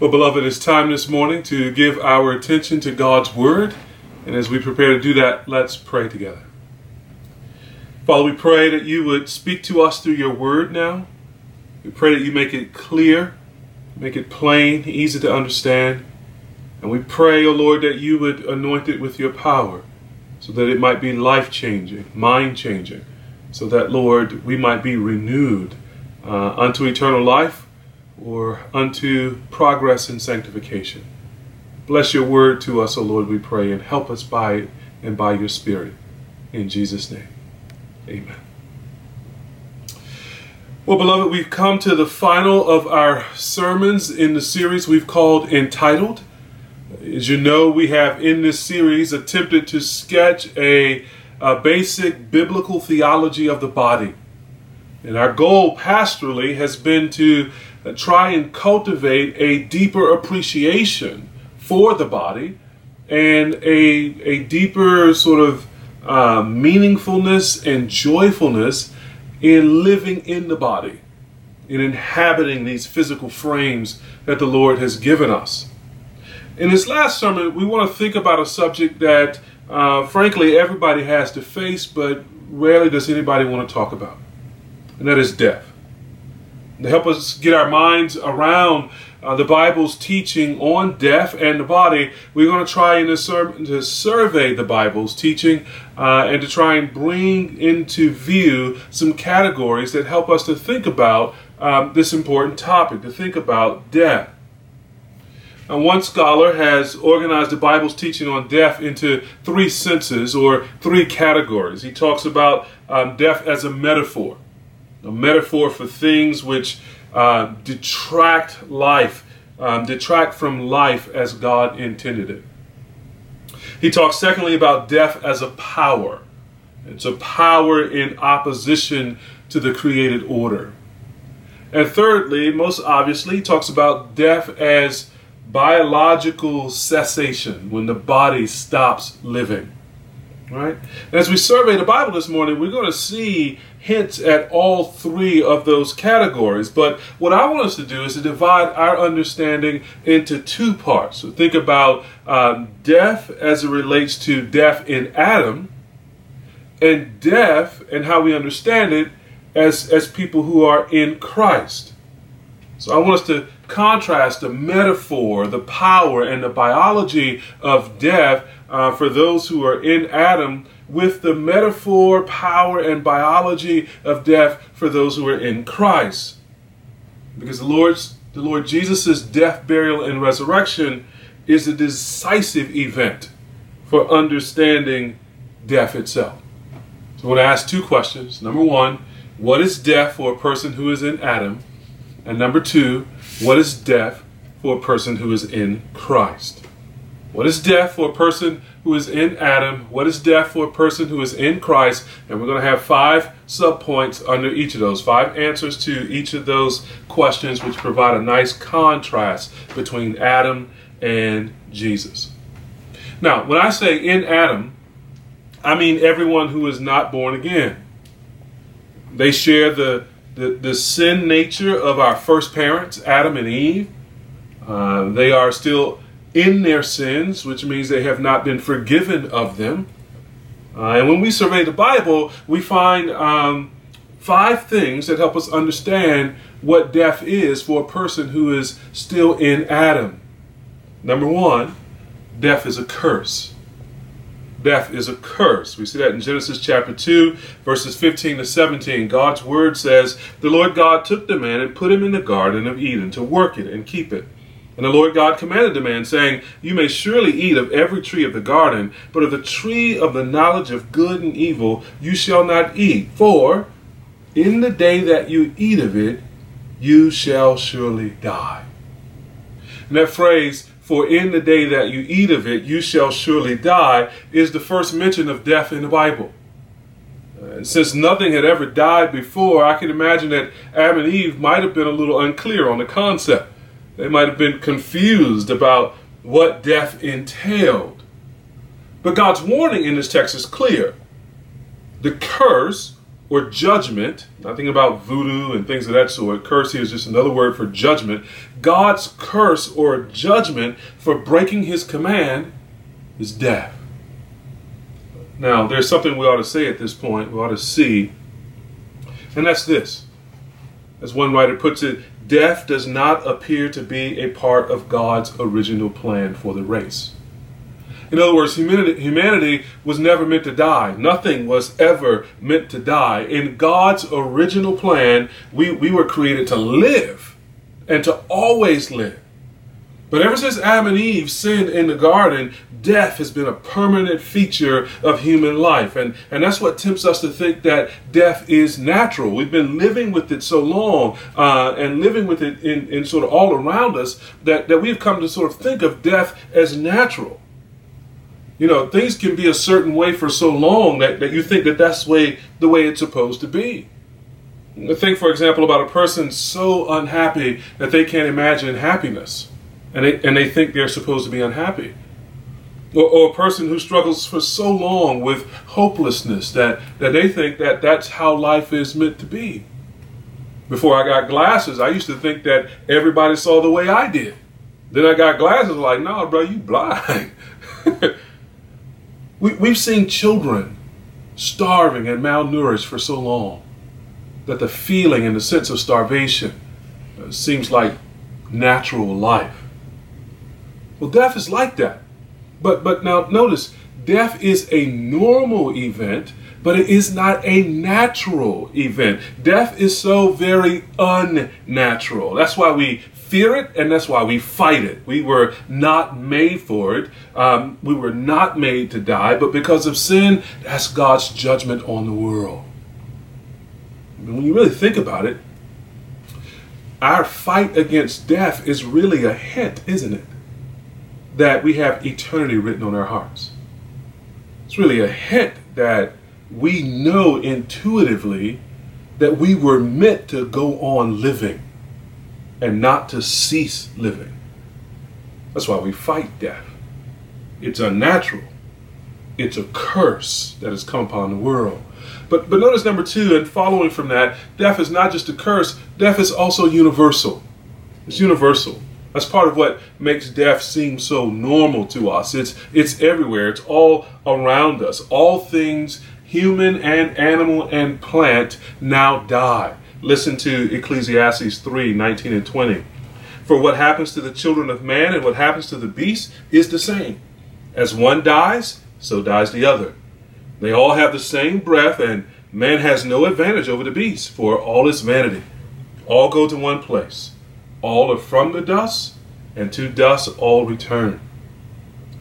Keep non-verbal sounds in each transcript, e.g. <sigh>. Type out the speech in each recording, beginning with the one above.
Well, beloved, it's time this morning to give our attention to God's Word. And as we prepare to do that, let's pray together. Father, we pray that you would speak to us through your Word now. We pray that you make it clear, make it plain, easy to understand. And we pray, O oh Lord, that you would anoint it with your power so that it might be life changing, mind changing, so that, Lord, we might be renewed uh, unto eternal life or unto progress in sanctification. Bless your word to us, O Lord, we pray, and help us by it and by your Spirit. In Jesus' name, amen. Well, beloved, we've come to the final of our sermons in the series we've called Entitled. As you know, we have in this series attempted to sketch a, a basic biblical theology of the body. And our goal pastorally has been to try and cultivate a deeper appreciation for the body and a, a deeper sort of uh, meaningfulness and joyfulness in living in the body, in inhabiting these physical frames that the Lord has given us. In this last sermon, we want to think about a subject that, uh, frankly, everybody has to face, but rarely does anybody want to talk about, and that is death to help us get our minds around uh, the Bible's teaching on death and the body, we're going to try in this sermon to survey the Bible's teaching uh, and to try and bring into view some categories that help us to think about um, this important topic, to think about death. And one scholar has organized the Bible's teaching on death into three senses or three categories. He talks about um, death as a metaphor a metaphor for things which uh, detract life, um, detract from life as God intended it. He talks secondly about death as a power. It's a power in opposition to the created order. And thirdly, most obviously, he talks about death as biological cessation, when the body stops living. Right? As we survey the Bible this morning, we're going to see hints at all three of those categories. But what I want us to do is to divide our understanding into two parts. So think about um, death as it relates to death in Adam, and death and how we understand it as, as people who are in Christ. So I want us to contrast the metaphor, the power, and the biology of death uh, for those who are in Adam with the metaphor, power, and biology of death for those who are in Christ. Because the Lord's the Lord Jesus' death, burial, and resurrection is a decisive event for understanding death itself. So I want to ask two questions. Number one, what is death for a person who is in Adam? And number two, what is death for a person who is in Christ? What is death for a person who is in Adam? What is death for a person who is in Christ? And we're going to have five subpoints under each of those, five answers to each of those questions, which provide a nice contrast between Adam and Jesus. Now, when I say in Adam, I mean everyone who is not born again. They share the, the, the sin nature of our first parents, Adam and Eve. Uh, they are still in their sins, which means they have not been forgiven of them. Uh, and when we survey the Bible, we find um, five things that help us understand what death is for a person who is still in Adam. Number one, death is a curse. Death is a curse. We see that in Genesis chapter 2, verses 15 to 17. God's word says, The Lord God took the man and put him in the Garden of Eden to work it and keep it. And the Lord God commanded the man, saying, You may surely eat of every tree of the garden, but of the tree of the knowledge of good and evil you shall not eat. For in the day that you eat of it, you shall surely die. And that phrase, for in the day that you eat of it, you shall surely die, is the first mention of death in the Bible. Uh, since nothing had ever died before, I can imagine that Adam and Eve might have been a little unclear on the concept. They might have been confused about what death entailed. But God's warning in this text is clear. The curse or judgment, nothing about voodoo and things of that sort, curse here is just another word for judgment. God's curse or judgment for breaking his command is death. Now, there's something we ought to say at this point, we ought to see, and that's this. As one writer puts it, death does not appear to be a part of God's original plan for the race. In other words, humanity, was never meant to die. Nothing was ever meant to die. In God's original plan, we, we were created to live and to always live. But ever since Adam and Eve sinned in the garden, death has been a permanent feature of human life. And, and that's what tempts us to think that death is natural. We've been living with it so long uh, and living with it in, in sort of all around us that, that we've come to sort of think of death as natural. You know, things can be a certain way for so long that, that you think that that's way, the way it's supposed to be. Think, for example, about a person so unhappy that they can't imagine happiness and they, and they think they're supposed to be unhappy. Or, or, a person who struggles for so long with hopelessness that, that they think that that's how life is meant to be. Before I got glasses, I used to think that everybody saw the way I did. Then I got glasses, like, no, bro, you blind. <laughs> we, we've seen children starving and malnourished for so long that the feeling and the sense of starvation uh, seems like natural life. Well, death is like that. But but now notice, death is a normal event, but it is not a natural event. Death is so very unnatural. That's why we fear it and that's why we fight it. We were not made for it. Um, we were not made to die, but because of sin, that's God's judgment on the world. When you really think about it, our fight against death is really a hint, isn't it? That we have eternity written on our hearts. It's really a hint that we know intuitively that we were meant to go on living and not to cease living. That's why we fight death. It's unnatural. It's a curse that has come upon the world. But but notice number two, and following from that, death is not just a curse, death is also universal. It's universal. That's part of what makes death seem so normal to us. It's it's everywhere. It's all around us. All things human and animal and plant now die. Listen to Ecclesiastes 3, 19 and 20. For what happens to the children of man and what happens to the beast is the same. As one dies, so dies the other. They all have the same breath, and man has no advantage over the beast, for all is vanity. All go to one place all are from the dust, and to dust all return.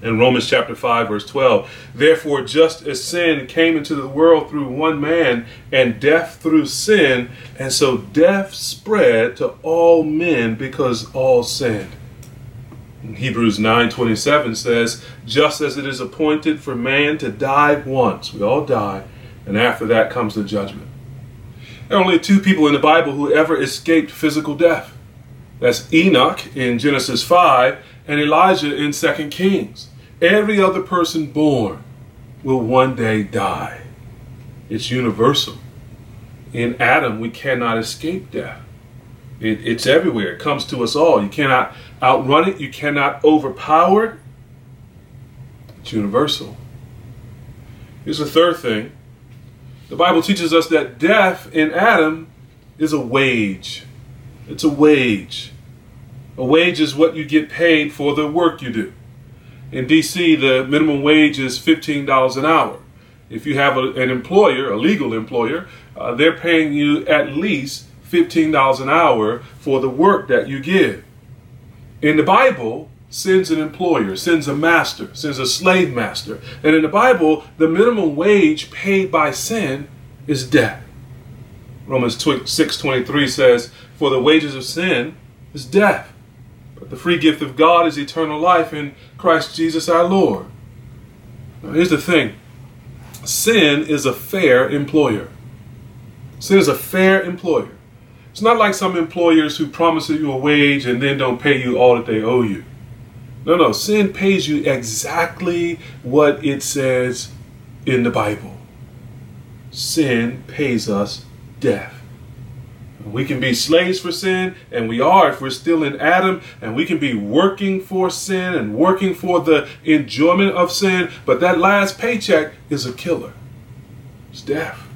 In Romans chapter 5, verse 12, therefore, just as sin came into the world through one man, and death through sin, and so death spread to all men because all sinned. Hebrews 9:27 says, just as it is appointed for man to die once, we all die, and after that comes the judgment. There are only two people in the Bible who ever escaped physical death. That's Enoch in Genesis 5 and Elijah in 2 Kings. Every other person born will one day die. It's universal. In Adam, we cannot escape death. It, it's everywhere. It comes to us all. You cannot outrun it. You cannot overpower it. It's universal. Here's the third thing. The Bible teaches us that death in Adam is a wage. It's a wage. A wage is what you get paid for the work you do. In DC, the minimum wage is $15 an hour. If you have a, an employer, a legal employer, uh, they're paying you at least $15 an hour for the work that you give. In the Bible, sends an employer, sends a master, sends a slave master. And in the Bible, the minimum wage paid by sin is death. Romans 6:23 says, "For the wages of sin is death, but the free gift of God is eternal life in Christ Jesus our Lord." Now, here's the thing. Sin is a fair employer. Sin is a fair employer. It's not like some employers who promise you a wage and then don't pay you all that they owe you. No, no, sin pays you exactly what it says in the Bible. Sin pays us death. We can be slaves for sin, and we are if we're still in Adam, and we can be working for sin and working for the enjoyment of sin, but that last paycheck is a killer. It's death.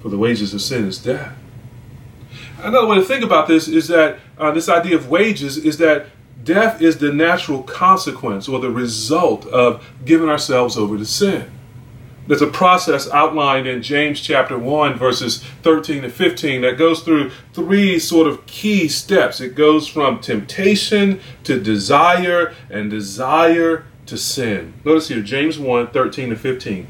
For the wages of sin is death. Another way to think about this is that uh, this idea of wages is that death is the natural consequence or the result of giving ourselves over to sin. There's a process outlined in James chapter 1, verses 13 to 15, that goes through three sort of key steps. It goes from temptation to desire and desire to sin. Notice here, James 1, 13 to 15.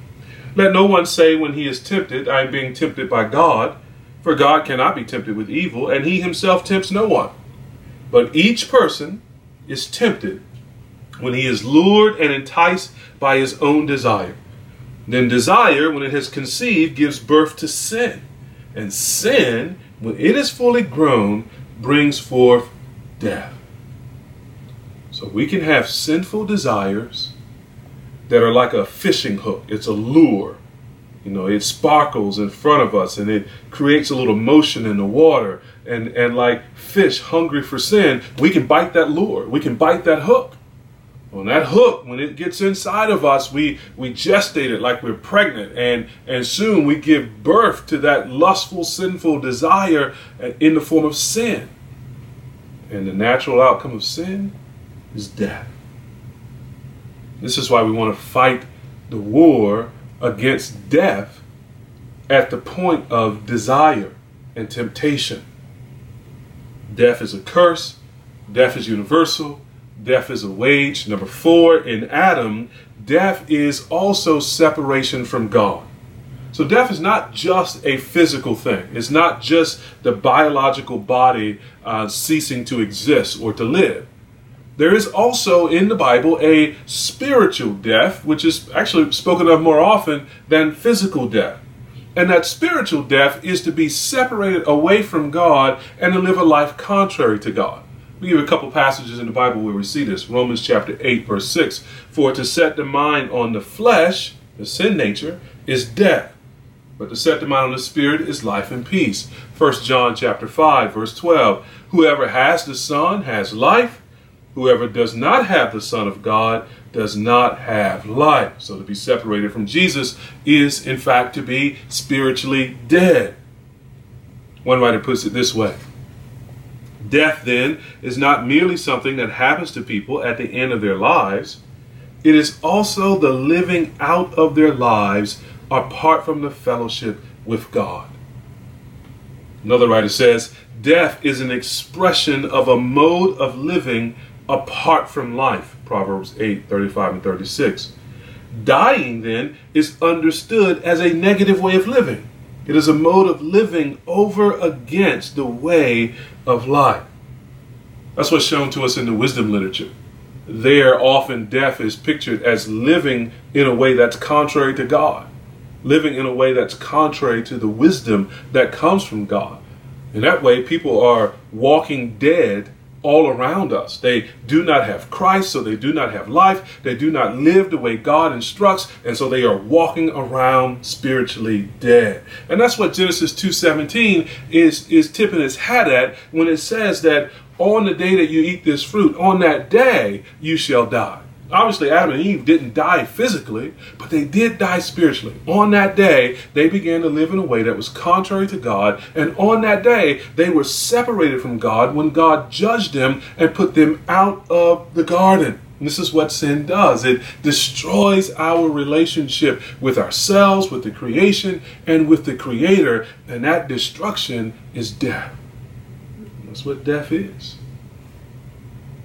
Let no one say when he is tempted, I am being tempted by God, for God cannot be tempted with evil, and he himself tempts no one. But each person is tempted when he is lured and enticed by his own desire. Then desire, when it has conceived, gives birth to sin. And sin, when it is fully grown, brings forth death. So we can have sinful desires that are like a fishing hook. It's a lure. You know, it sparkles in front of us and it creates a little motion in the water. And, and like fish hungry for sin, we can bite that lure. We can bite that hook. On that hook, when it gets inside of us, we, we gestate it like we're pregnant, and, and soon we give birth to that lustful, sinful desire uh, in the form of sin. And the natural outcome of sin is death. This is why we want to fight the war against death at the point of desire and temptation. Death is a curse, death is universal, death is a wage. Number four, in Adam, death is also separation from God. So death is not just a physical thing. It's not just the biological body uh, ceasing to exist or to live. There is also in the Bible a spiritual death, which is actually spoken of more often than physical death. And that spiritual death is to be separated away from God and to live a life contrary to God. We give a couple passages in the Bible where we see this. Romans chapter 8, verse 6. For to set the mind on the flesh, the sin nature, is death. But to set the mind on the spirit is life and peace. 1 John chapter 5, verse 12. Whoever has the Son has life. Whoever does not have the Son of God does not have life. So to be separated from Jesus is, in fact, to be spiritually dead. One writer puts it this way Death, then, is not merely something that happens to people at the end of their lives, it is also the living out of their lives apart from the fellowship with God. Another writer says, Death is an expression of a mode of living apart from life. Proverbs 8 35 and 36. Dying, then, is understood as a negative way of living. It is a mode of living over against the way of life. That's what's shown to us in the wisdom literature. There, often death is pictured as living in a way that's contrary to God, living in a way that's contrary to the wisdom that comes from God. In that way, people are walking dead all around us. They do not have Christ, so they do not have life. They do not live the way God instructs, and so they are walking around spiritually dead. And that's what Genesis 2:17 is is tipping its hat at when it says that on the day that you eat this fruit, on that day you shall die. Obviously, Adam and Eve didn't die physically, but they did die spiritually. On that day, they began to live in a way that was contrary to God, and on that day, they were separated from God when God judged them and put them out of the garden. This is what sin does it destroys our relationship with ourselves, with the creation, and with the Creator, and that destruction is death. That's what death is.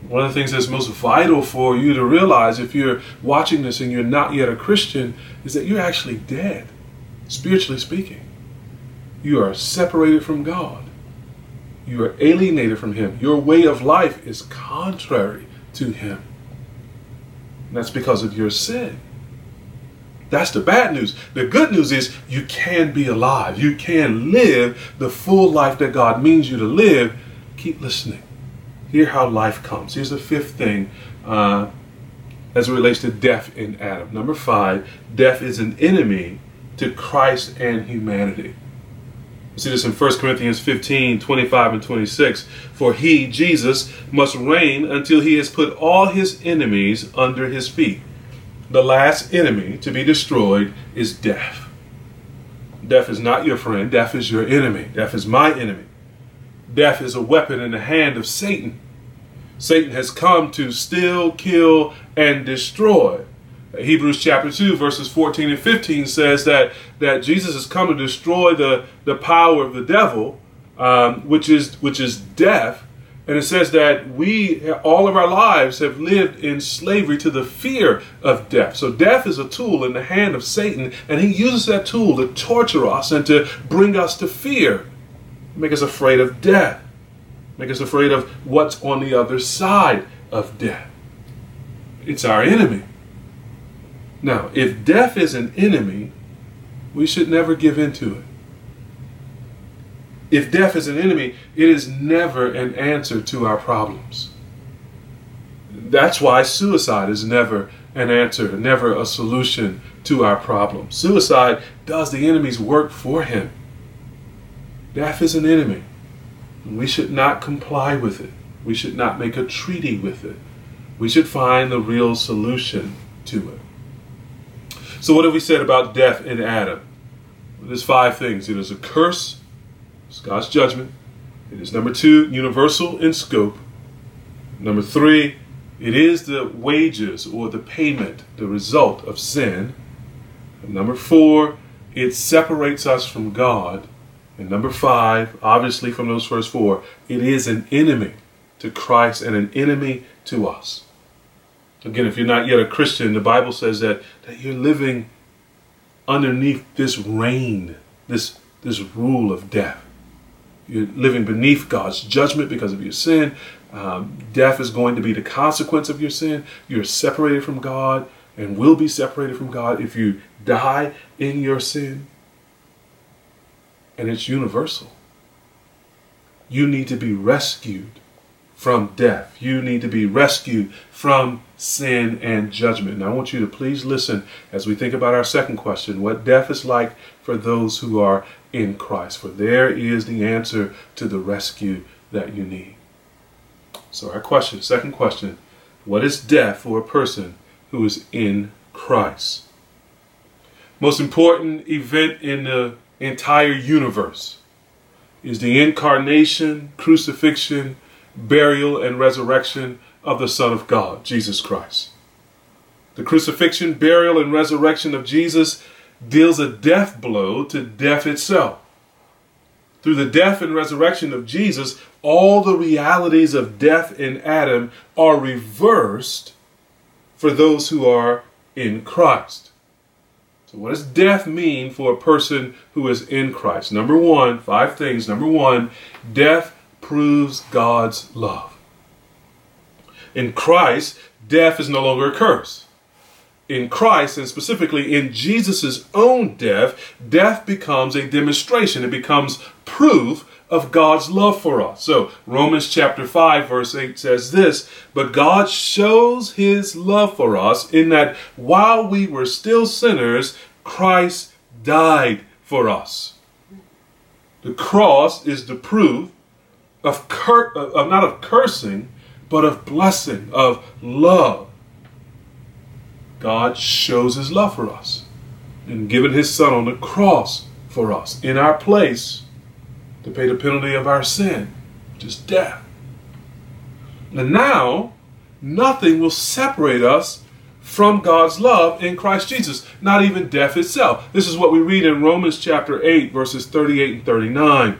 One of the things that's most vital for you to realize if you're watching this and you're not yet a Christian is that you're actually dead, spiritually speaking. You are separated from God. You are alienated from Him. Your way of life is contrary to Him. And that's because of your sin. That's the bad news. The good news is you can be alive. You can live the full life that God means you to live. Keep listening hear how life comes. Here's the fifth thing uh, as it relates to death in Adam. Number five, death is an enemy to Christ and humanity. You see this in 1 Corinthians 15 25 and 26. For he, Jesus, must reign until he has put all his enemies under his feet. The last enemy to be destroyed is death. Death is not your friend, death is your enemy. Death is my enemy. Death is a weapon in the hand of Satan. Satan has come to steal, kill, and destroy. Hebrews chapter 2, verses 14 and 15 says that, that Jesus has come to destroy the, the power of the devil, um, which, is, which is death. And it says that we, all of our lives, have lived in slavery to the fear of death. So death is a tool in the hand of Satan, and he uses that tool to torture us and to bring us to fear, make us afraid of death, make us afraid of what's on the other side of death. It's our enemy. Now, if death is an enemy, we should never give in to it. If death is an enemy, it is never an answer to our problems. That's why suicide is never an answer, never a solution to our problems. Suicide does the enemy's work for him. Death is an enemy. We should not comply with it. We should not make a treaty with it. We should find the real solution to it. So, what have we said about death in Adam? There's five things. It is a curse, it's God's judgment. It is number two, universal in scope. Number three, it is the wages or the payment, the result of sin. And number four, it separates us from God. And number five, obviously from those first four, it is an enemy to Christ and an enemy to us. Again, if you're not yet a Christian, the Bible says that, that you're living underneath this reign, this, this rule of death. You're living beneath God's judgment because of your sin. Um, death is going to be the consequence of your sin. You're separated from God and will be separated from God if you die in your sin. And it's universal. You need to be rescued from death. You need to be rescued from sin and judgment. Now, I want you to please listen as we think about our second question what death is like for those who are in Christ. For there is the answer to the rescue that you need. So, our question, second question what is death for a person who is in Christ? Most important event in the entire universe is the incarnation, crucifixion, burial, and resurrection of the Son of God, Jesus Christ. The crucifixion, burial, and resurrection of Jesus deals a death blow to death itself. Through the death and resurrection of Jesus, all the realities of death in Adam are reversed for those who are in Christ. So, what does death mean for a person who is in Christ? Number one, five things. Number one, death proves God's love. In Christ, death is no longer a curse. In Christ, and specifically in Jesus' own death, death becomes a demonstration. It becomes proof of God's love for us. So, Romans chapter 5, verse 8 says this But God shows his love for us in that while we were still sinners, Christ died for us. The cross is the proof of, cur- uh, of not of cursing, but of blessing, of love. God shows his love for us and given his son on the cross for us in our place to pay the penalty of our sin, which is death. And now, nothing will separate us from God's love in Christ Jesus, not even death itself. This is what we read in Romans chapter 8, verses 38 and 39.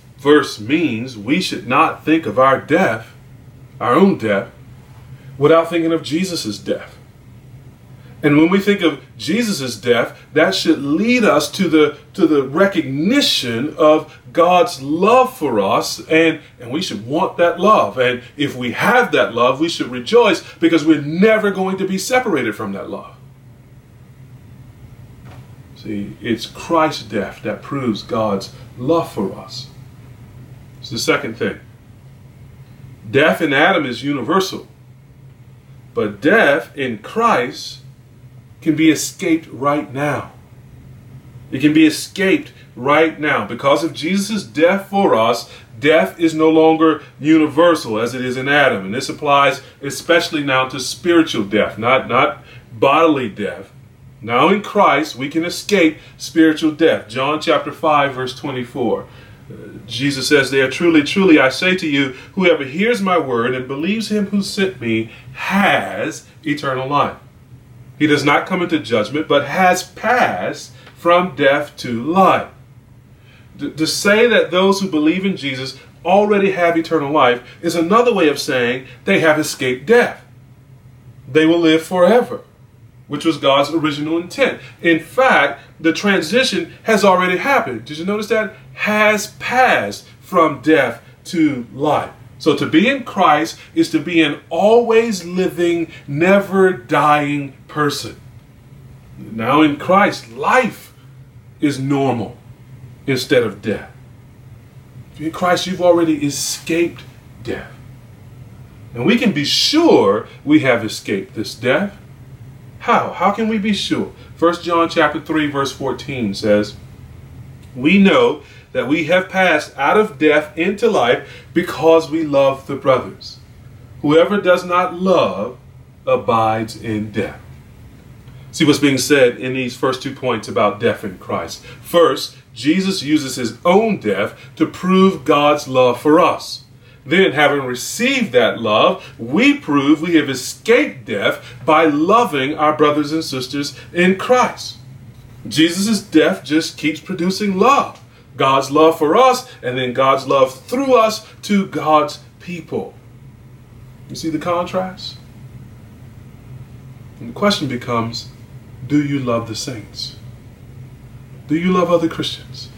verse means we should not think of our death, our own death, without thinking of Jesus' death. And when we think of Jesus' death, that should lead us to the to the recognition of God's love for us, and, and we should want that love. And if we have that love, we should rejoice because we're never going to be separated from that love. See, it's Christ's death that proves God's love for us. It's the second thing. Death in Adam is universal, but death in Christ can be escaped right now. It can be escaped right now. Because of Jesus' death for us, death is no longer universal as it is in Adam. And this applies especially now to spiritual death, not, not bodily death. Now in Christ, we can escape spiritual death. John chapter 5, verse 24. Jesus says there, Truly, truly, I say to you, whoever hears my word and believes him who sent me has eternal life. He does not come into judgment, but has passed from death to life. To say that those who believe in Jesus already have eternal life is another way of saying they have escaped death. They will live forever, which was God's original intent. In fact, the transition has already happened. Did you notice that? Has passed from death to life. So to be in Christ is to be an always living, never dying person. Now in Christ, life is normal instead of death. In Christ, you've already escaped death. And we can be sure we have escaped this death. How? How can we be sure? 1 John chapter 3 verse 14 says, "We know that we have passed out of death into life because we love the brothers. Whoever does not love abides in death. See what's being said in these first two points about death in Christ. First, Jesus uses his own death to prove God's love for us. Then, having received that love, we prove we have escaped death by loving our brothers and sisters in Christ. Jesus' death just keeps producing love. God's love for us, and then God's love through us to God's people. You see the contrast? And the question becomes do you love the saints? Do you love other Christians?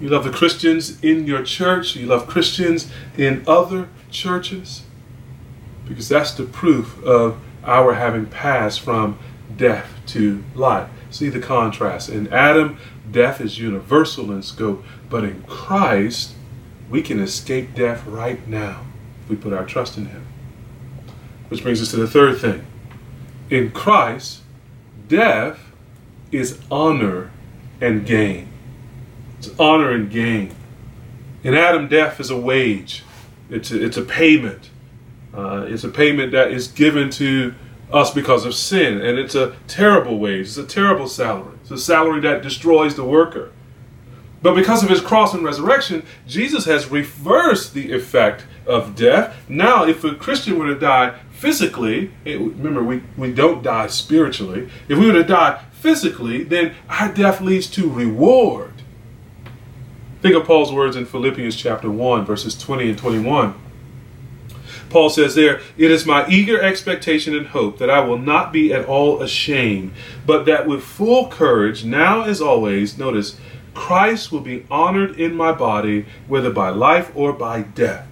You love the Christians in your church, you love Christians in other churches? Because that's the proof of our having passed from death to life. See the contrast. In Adam, death is universal in scope, but in Christ, we can escape death right now if we put our trust in Him. Which brings us to the third thing. In Christ, death is honor and gain. It's honor and gain. And Adam, death is a wage, it's a, it's a payment. Uh, it's a payment that is given to us because of sin. And it's a terrible wage, it's a terrible salary. It's a salary that destroys the worker. But because of his cross and resurrection, Jesus has reversed the effect of death. Now, if a Christian were to die physically, it, remember, we, we don't die spiritually. If we were to die physically, then our death leads to reward. Think of Paul's words in Philippians chapter 1, verses 20 and 21. Paul says there, It is my eager expectation and hope that I will not be at all ashamed, but that with full courage, now as always, notice, Christ will be honored in my body, whether by life or by death.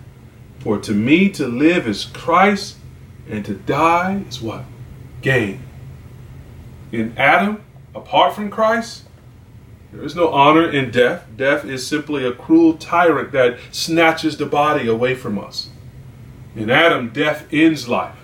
For to me to live is Christ, and to die is what? Gain. In Adam, apart from Christ, there is no honor in death. Death is simply a cruel tyrant that snatches the body away from us. In Adam, death ends life.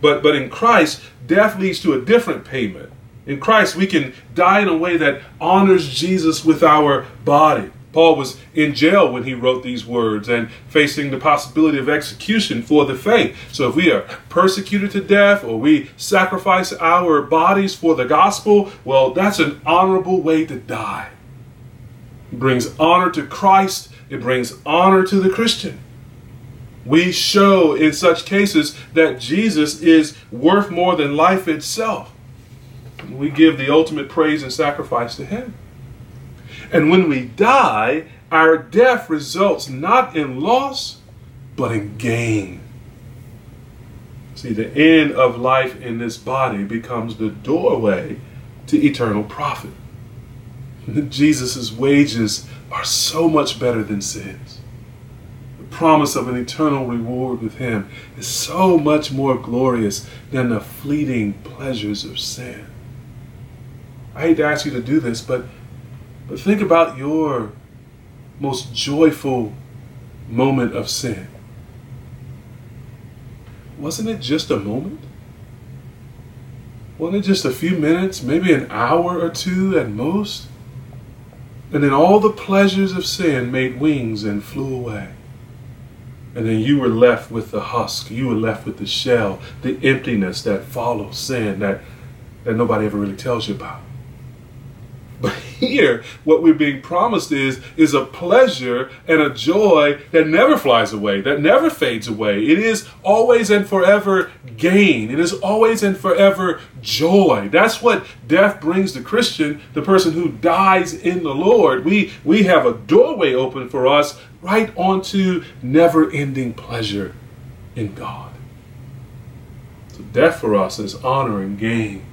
But, but in Christ, death leads to a different payment. In Christ, we can die in a way that honors Jesus with our body. Paul was in jail when he wrote these words and facing the possibility of execution for the faith. So if we are persecuted to death or we sacrifice our bodies for the gospel, well, that's an honorable way to die. It brings honor to Christ, it brings honor to the Christian. We show in such cases that Jesus is worth more than life itself. We give the ultimate praise and sacrifice to Him. And when we die, our death results not in loss, but in gain. See, the end of life in this body becomes the doorway to eternal profit. <laughs> Jesus' wages are so much better than sin's. The promise of an eternal reward with Him is so much more glorious than the fleeting pleasures of sin. I hate to ask you to do this, but, but think about your most joyful moment of sin. Wasn't it just a moment? Wasn't it just a few minutes, maybe an hour or two at most? And then all the pleasures of sin made wings and flew away. And then you were left with the husk, you were left with the shell, the emptiness that follows sin that, that nobody ever really tells you about. Here, what we're being promised is, is a pleasure and a joy that never flies away, that never fades away. It is always and forever gain. It is always and forever joy. That's what death brings the Christian, the person who dies in the Lord. We, we have a doorway open for us right onto never ending pleasure in God. So death for us is honor and gain.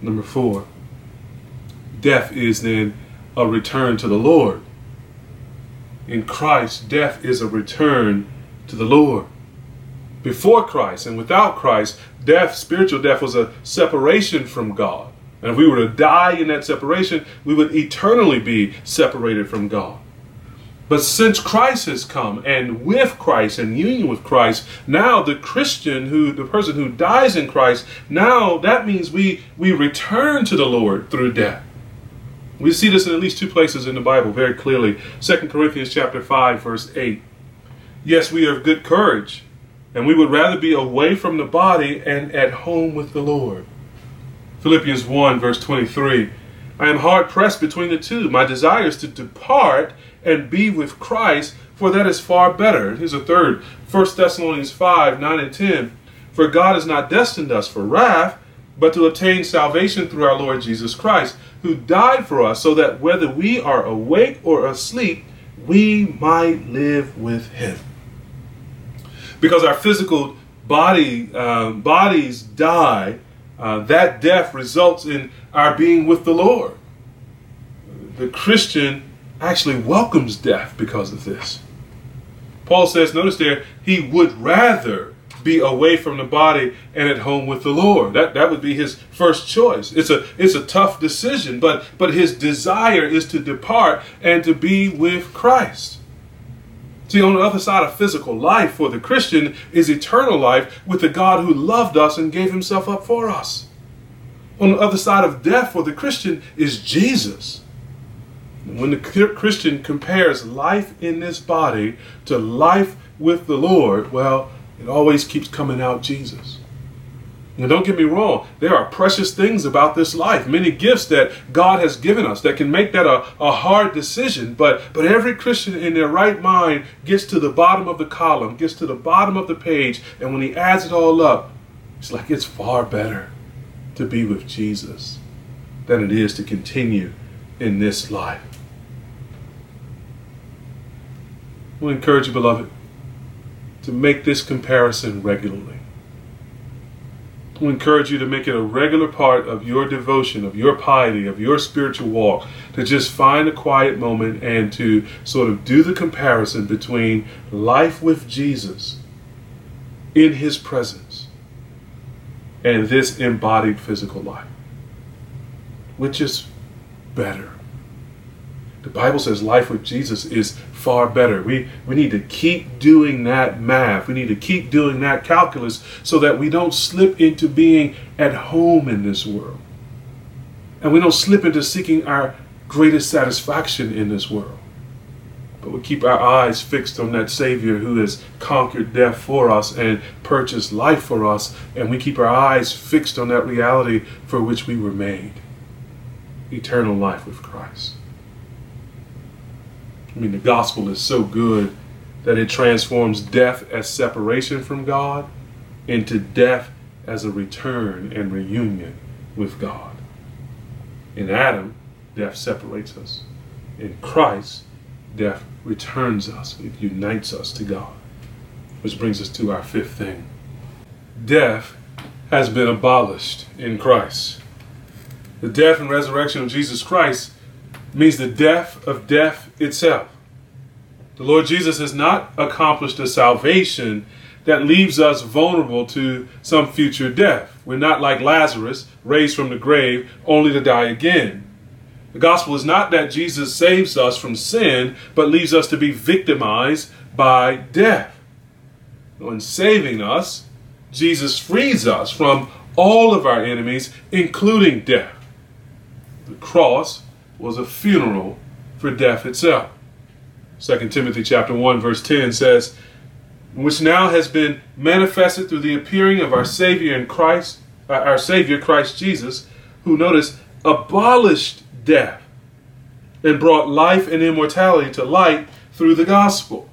Number four death is then a return to the Lord. In Christ, death is a return to the Lord. Before Christ and without Christ, death, spiritual death, was a separation from God. And if we were to die in that separation, we would eternally be separated from God. But since Christ has come and with Christ and union with Christ, now the Christian who the person who dies in Christ, now that means we we return to the Lord through death. We see this in at least two places in the Bible very clearly. 2 Corinthians chapter 5 verse 8. Yes, we are of good courage, and we would rather be away from the body and at home with the Lord. Philippians 1 verse 23. I am hard pressed between the two. My desire is to depart and be with Christ, for that is far better. Here's a third. 1 Thessalonians 5 9 and 10. For God has not destined us for wrath, but to obtain salvation through our Lord Jesus Christ who died for us, so that whether we are awake or asleep, we might live with him. Because our physical body uh, bodies die, uh, that death results in our being with the Lord. The Christian actually welcomes death because of this. Paul says, notice there, he would rather be away from the body and at home with the Lord. That that would be his first choice. It's a it's a tough decision, but but his desire is to depart and to be with Christ. See, on the other side of physical life for the Christian is eternal life with the God who loved us and gave himself up for us. On the other side of death for the Christian is Jesus. When the Christian compares life in this body to life with the Lord, well, it always keeps coming out Jesus. Now, don't get me wrong, there are precious things about this life, many gifts that God has given us that can make that a, a hard decision. But, but every Christian in their right mind gets to the bottom of the column, gets to the bottom of the page, and when he adds it all up, it's like it's far better to be with Jesus than it is to continue in this life. We encourage you, beloved to make this comparison regularly. I encourage you to make it a regular part of your devotion, of your piety, of your spiritual walk, to just find a quiet moment and to sort of do the comparison between life with Jesus in his presence and this embodied physical life. Which is better? The Bible says life with Jesus is far better. We, we need to keep doing that math. We need to keep doing that calculus so that we don't slip into being at home in this world. And we don't slip into seeking our greatest satisfaction in this world. But we keep our eyes fixed on that Savior who has conquered death for us and purchased life for us. And we keep our eyes fixed on that reality for which we were made eternal life with Christ. I mean, the gospel is so good that it transforms death as separation from God into death as a return and reunion with God. In Adam, death separates us. In Christ, death returns us, it unites us to God. Which brings us to our fifth thing death has been abolished in Christ. The death and resurrection of Jesus Christ means the death of death itself. The Lord Jesus has not accomplished a salvation that leaves us vulnerable to some future death. We're not like Lazarus, raised from the grave, only to die again. The gospel is not that Jesus saves us from sin, but leaves us to be victimized by death. In saving us, Jesus frees us from all of our enemies, including death. The cross was a funeral for death itself. 2 Timothy chapter 1 verse 10 says, which now has been manifested through the appearing of our Savior in Christ, uh, our Savior Christ Jesus, who notice abolished death and brought life and immortality to light through the gospel.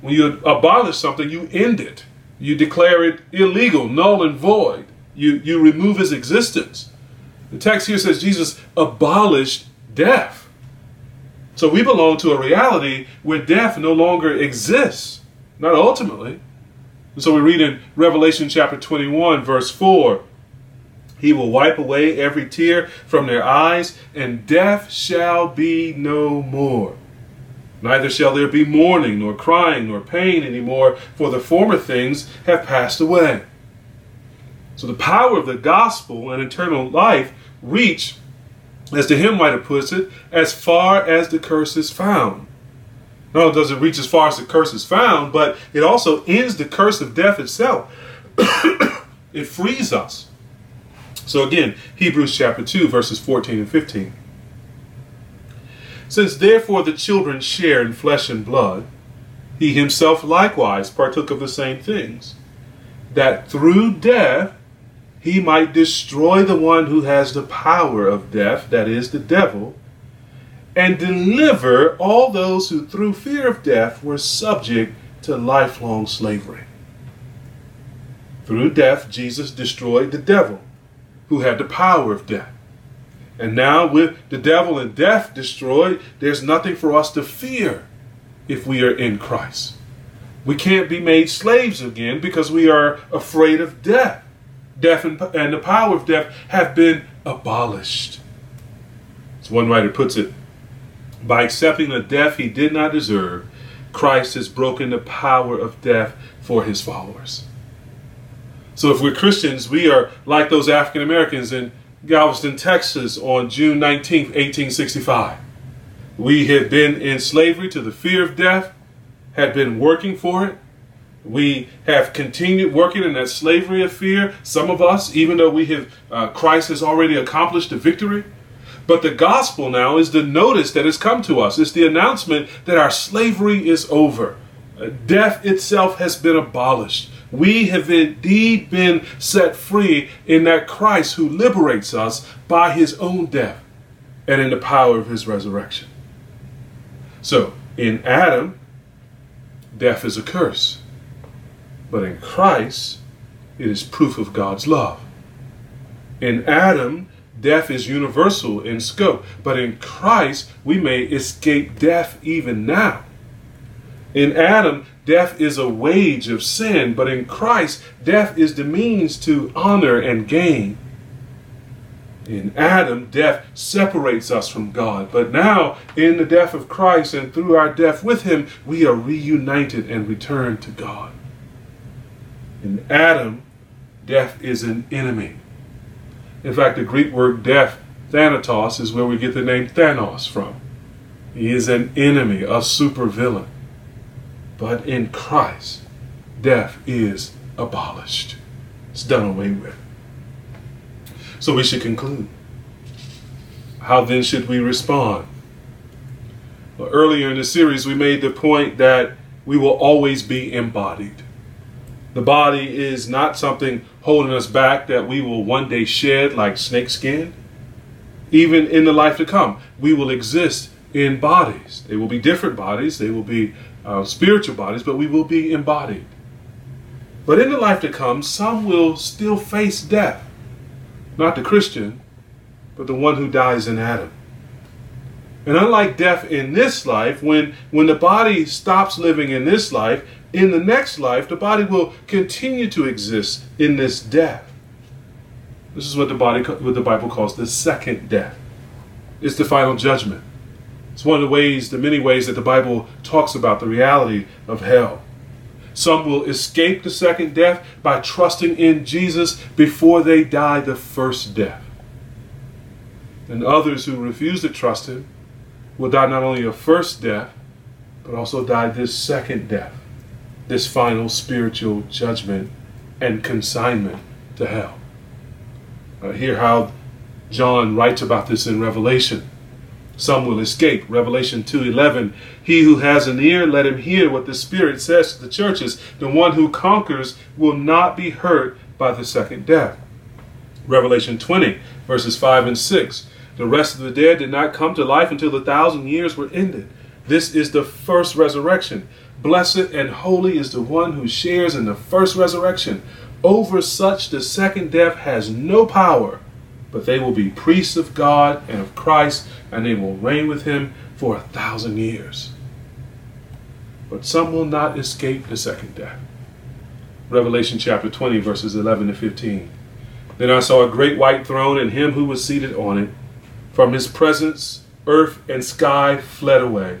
When you abolish something, you end it. You declare it illegal, null and void. You, you remove its existence. The text here says Jesus abolished death. So we belong to a reality where death no longer exists, not ultimately. And so we read in Revelation chapter 21, verse 4 He will wipe away every tear from their eyes, and death shall be no more. Neither shall there be mourning, nor crying, nor pain any more, for the former things have passed away. So the power of the gospel and eternal life reach, as the hymn writer puts it, as far as the curse is found. Not only does it reach as far as the curse is found, but it also ends the curse of death itself. <coughs> it frees us. So again, Hebrews chapter 2, verses 14 and 15. Since therefore the children share in flesh and blood, he himself likewise partook of the same things, that through death he might destroy the one who has the power of death, that is, the devil, and deliver all those who through fear of death were subject to lifelong slavery. Through death, Jesus destroyed the devil, who had the power of death. And now, with the devil and death destroyed, there's nothing for us to fear if we are in Christ. We can't be made slaves again because we are afraid of death. Death and, and the power of death have been abolished. As one writer puts it, by accepting a death he did not deserve, Christ has broken the power of death for his followers. So if we're Christians, we are like those African Americans in Galveston, Texas on June 19, 1865. We had been in slavery to the fear of death, had been working for it. We have continued working in that slavery of fear. Some of us, even though we have, uh, Christ has already accomplished the victory. But the gospel now is the notice that has come to us. It's the announcement that our slavery is over. Uh, death itself has been abolished. We have indeed been set free in that Christ who liberates us by his own death and in the power of his resurrection. So, in Adam, death is a curse. But in Christ, it is proof of God's love. In Adam, death is universal in scope. But in Christ, we may escape death even now. In Adam, death is a wage of sin, but in Christ, death is the means to honor and gain. In Adam, death separates us from God, but now, in the death of Christ and through our death with Him, we are reunited and returned to God. In Adam, death is an enemy. In fact, the Greek word death, thanatos, is where we get the name Thanos from. He is an enemy, a supervillain. But in Christ, death is abolished. It's done away with. So we should conclude. How then should we respond? Well, earlier in the series, we made the point that we will always be embodied. The body is not something holding us back that we will one day shed like snakeskin. Even in the life to come, we will exist in bodies. They will be different bodies. They will be uh, spiritual bodies, but we will be embodied. But in the life to come, some will still face death. Not the Christian, but the one who dies in Adam. And unlike death in this life, when, when the body stops living in this life, in the next life, the body will continue to exist in this death. This is what the body, what the Bible calls the second death. It's the final judgment. It's one of the ways, the many ways that the Bible talks about the reality of hell. Some will escape the second death by trusting in Jesus before they die the first death. And others who refuse to trust him will die not only a first death, but also die this second death, this final spiritual judgment and consignment to hell. Uh, hear how John writes about this in Revelation. Some will escape. Revelation 2:11. He who has an ear, let him hear what the Spirit says to the churches. The one who conquers will not be hurt by the second death. Revelation 20, verses 5 and 6. The rest of the dead did not come to life until the thousand years were ended. This is the first resurrection. Blessed and holy is the one who shares in the first resurrection. Over such the second death has no power, but they will be priests of God and of Christ, and they will reign with him for a thousand years. But some will not escape the second death. Revelation chapter 20, verses 11 to 15. Then I saw a great white throne and him who was seated on it from his presence, earth and sky fled away,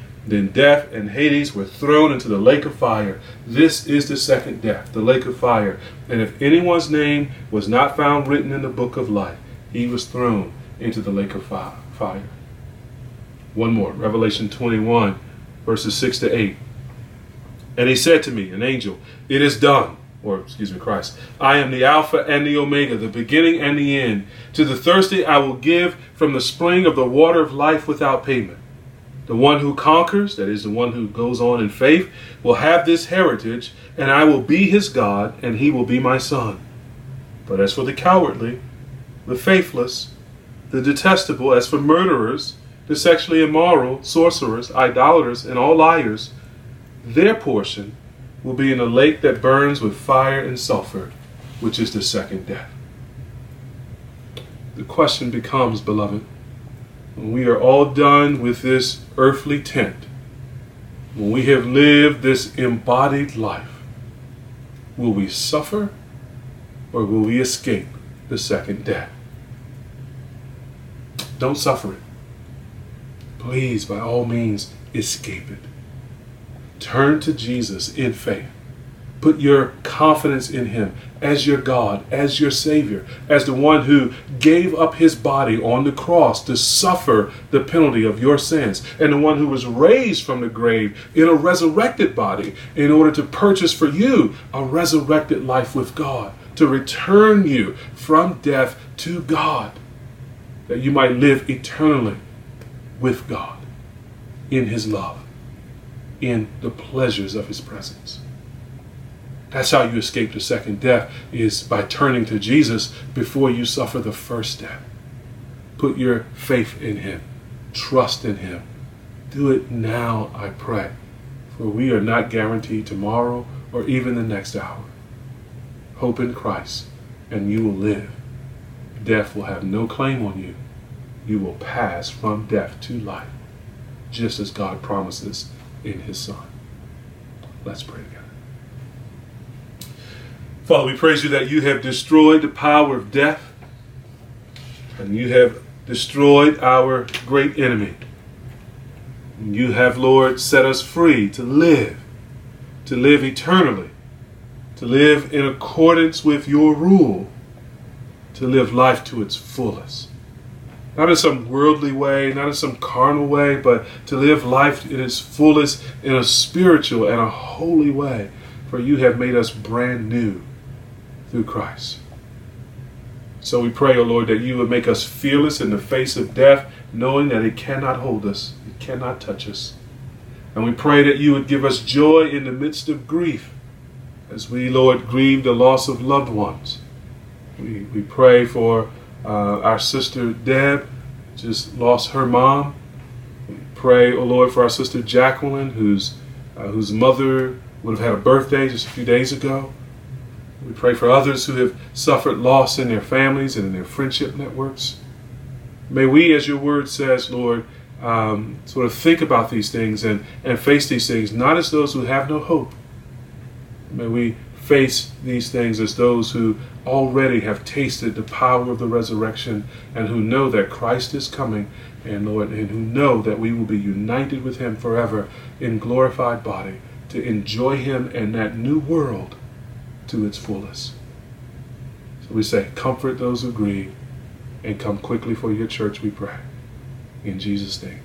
Then death and Hades were thrown into the lake of fire. This is the second death, the lake of fire. And if anyone's name was not found written in the book of life, he was thrown into the lake of fire. One more, Revelation 21, verses 6 to 8. And he said to me, an angel, It is done. Or, excuse me, Christ. I am the Alpha and the Omega, the beginning and the end. To the thirsty I will give from the spring of the water of life without payment. The one who conquers, that is, the one who goes on in faith, will have this heritage, and I will be his God, and he will be my son. But as for the cowardly, the faithless, the detestable, as for murderers, the sexually immoral, sorcerers, idolaters, and all liars, their portion will be in a lake that burns with fire and sulfur, which is the second death. The question becomes, beloved, when we are all done with this earthly tent, when we have lived this embodied life, will we suffer or will we escape the second death? Don't suffer it. Please, by all means, escape it. Turn to Jesus in faith. Put your confidence in Him as your God, as your Savior, as the one who gave up His body on the cross to suffer the penalty of your sins, and the one who was raised from the grave in a resurrected body in order to purchase for you a resurrected life with God, to return you from death to God, that you might live eternally with God in His love, in the pleasures of His presence. That's how you escape the second death, is by turning to Jesus before you suffer the first death. Put your faith in Him, trust in Him. Do it now, I pray, for we are not guaranteed tomorrow or even the next hour. Hope in Christ, and you will live. Death will have no claim on you. You will pass from death to life, just as God promises in His Son. Let's pray. Father, we praise you that you have destroyed the power of death and you have destroyed our great enemy. You have, Lord, set us free to live, to live eternally, to live in accordance with your rule, to live life to its fullest. Not in some worldly way, not in some carnal way, but to live life in its fullest in a spiritual and a holy way. For you have made us brand new through Christ. So we pray, O oh Lord, that you would make us fearless in the face of death, knowing that it cannot hold us, it cannot touch us. And we pray that you would give us joy in the midst of grief, as we, Lord, grieve the loss of loved ones. We, we pray for uh, our sister Deb, just lost her mom. We pray, oh Lord, for our sister Jacqueline, whose, uh, whose mother would have had a birthday just a few days ago. We pray for others who have suffered loss in their families and in their friendship networks. May we, as your word says, Lord, um, sort of think about these things and, and face these things not as those who have no hope. May we face these things as those who already have tasted the power of the resurrection and who know that Christ is coming and Lord and who know that we will be united with him forever in glorified body to enjoy him and that new world to its fullest. So we say, comfort those who grieve and come quickly for your church, we pray. In Jesus' name.